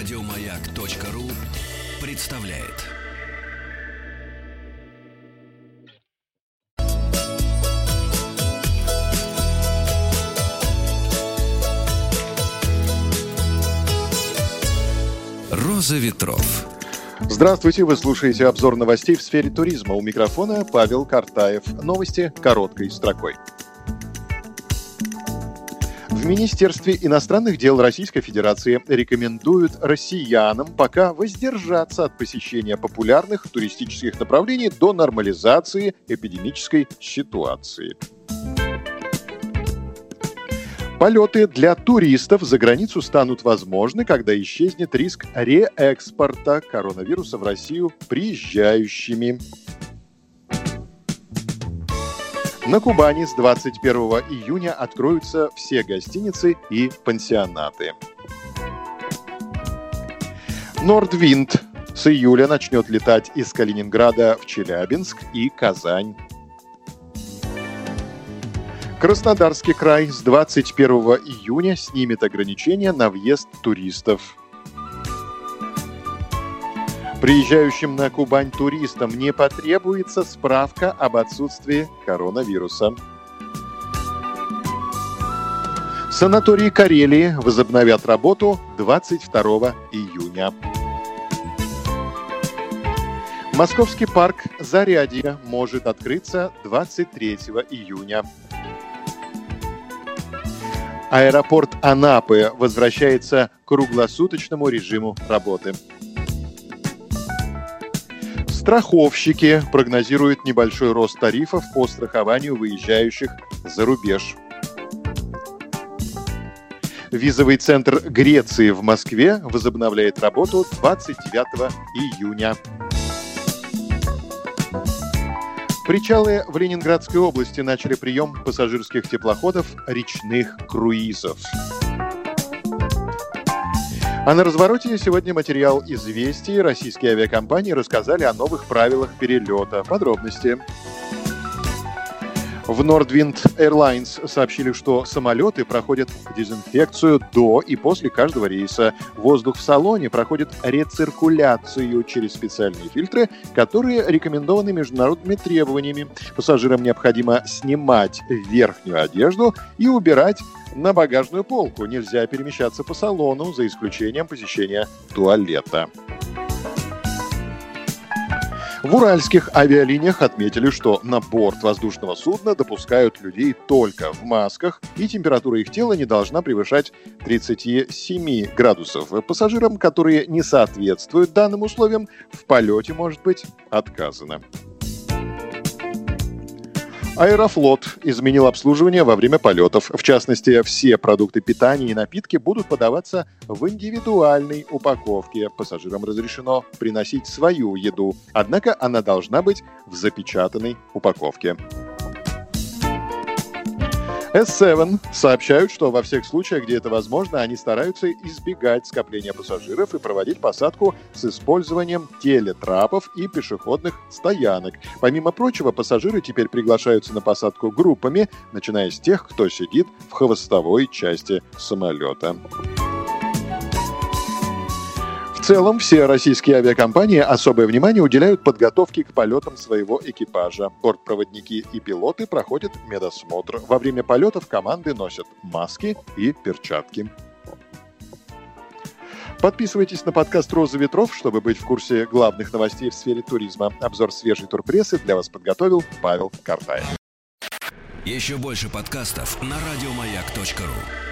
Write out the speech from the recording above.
Радиомаяк.ру представляет. Роза ветров. Здравствуйте, вы слушаете обзор новостей в сфере туризма. У микрофона Павел Картаев. Новости короткой строкой. В Министерстве иностранных дел Российской Федерации рекомендуют россиянам пока воздержаться от посещения популярных туристических направлений до нормализации эпидемической ситуации. Полеты для туристов за границу станут возможны, когда исчезнет риск реэкспорта коронавируса в Россию приезжающими. На Кубани с 21 июня откроются все гостиницы и пансионаты. Нордвинд с июля начнет летать из Калининграда в Челябинск и Казань. Краснодарский край с 21 июня снимет ограничения на въезд туристов. Приезжающим на Кубань туристам не потребуется справка об отсутствии коронавируса. Санатории Карелии возобновят работу 22 июня. Московский парк Зарядье может открыться 23 июня. Аэропорт Анапы возвращается к круглосуточному режиму работы. Страховщики прогнозируют небольшой рост тарифов по страхованию выезжающих за рубеж. Визовый центр Греции в Москве возобновляет работу 29 июня. Причалы в Ленинградской области начали прием пассажирских теплоходов речных круизов. А на развороте сегодня материал известий. Российские авиакомпании рассказали о новых правилах перелета. Подробности. В Nordwind Airlines сообщили, что самолеты проходят дезинфекцию до и после каждого рейса. Воздух в салоне проходит рециркуляцию через специальные фильтры, которые рекомендованы международными требованиями. Пассажирам необходимо снимать верхнюю одежду и убирать на багажную полку. Нельзя перемещаться по салону, за исключением посещения туалета. В уральских авиалиниях отметили, что на борт воздушного судна допускают людей только в масках, и температура их тела не должна превышать 37 градусов. Пассажирам, которые не соответствуют данным условиям, в полете может быть отказано. Аэрофлот изменил обслуживание во время полетов. В частности, все продукты питания и напитки будут подаваться в индивидуальной упаковке. Пассажирам разрешено приносить свою еду, однако она должна быть в запечатанной упаковке. S7 сообщают, что во всех случаях, где это возможно, они стараются избегать скопления пассажиров и проводить посадку с использованием телетрапов и пешеходных стоянок. Помимо прочего, пассажиры теперь приглашаются на посадку группами, начиная с тех, кто сидит в хвостовой части самолета. Целом, все российские авиакомпании особое внимание уделяют подготовке к полетам своего экипажа. Бортпроводники и пилоты проходят медосмотр. Во время полетов команды носят маски и перчатки. Подписывайтесь на подкаст «Роза ветров», чтобы быть в курсе главных новостей в сфере туризма. Обзор свежей турпрессы для вас подготовил Павел Картаев. Еще больше подкастов на радиомаяк.ру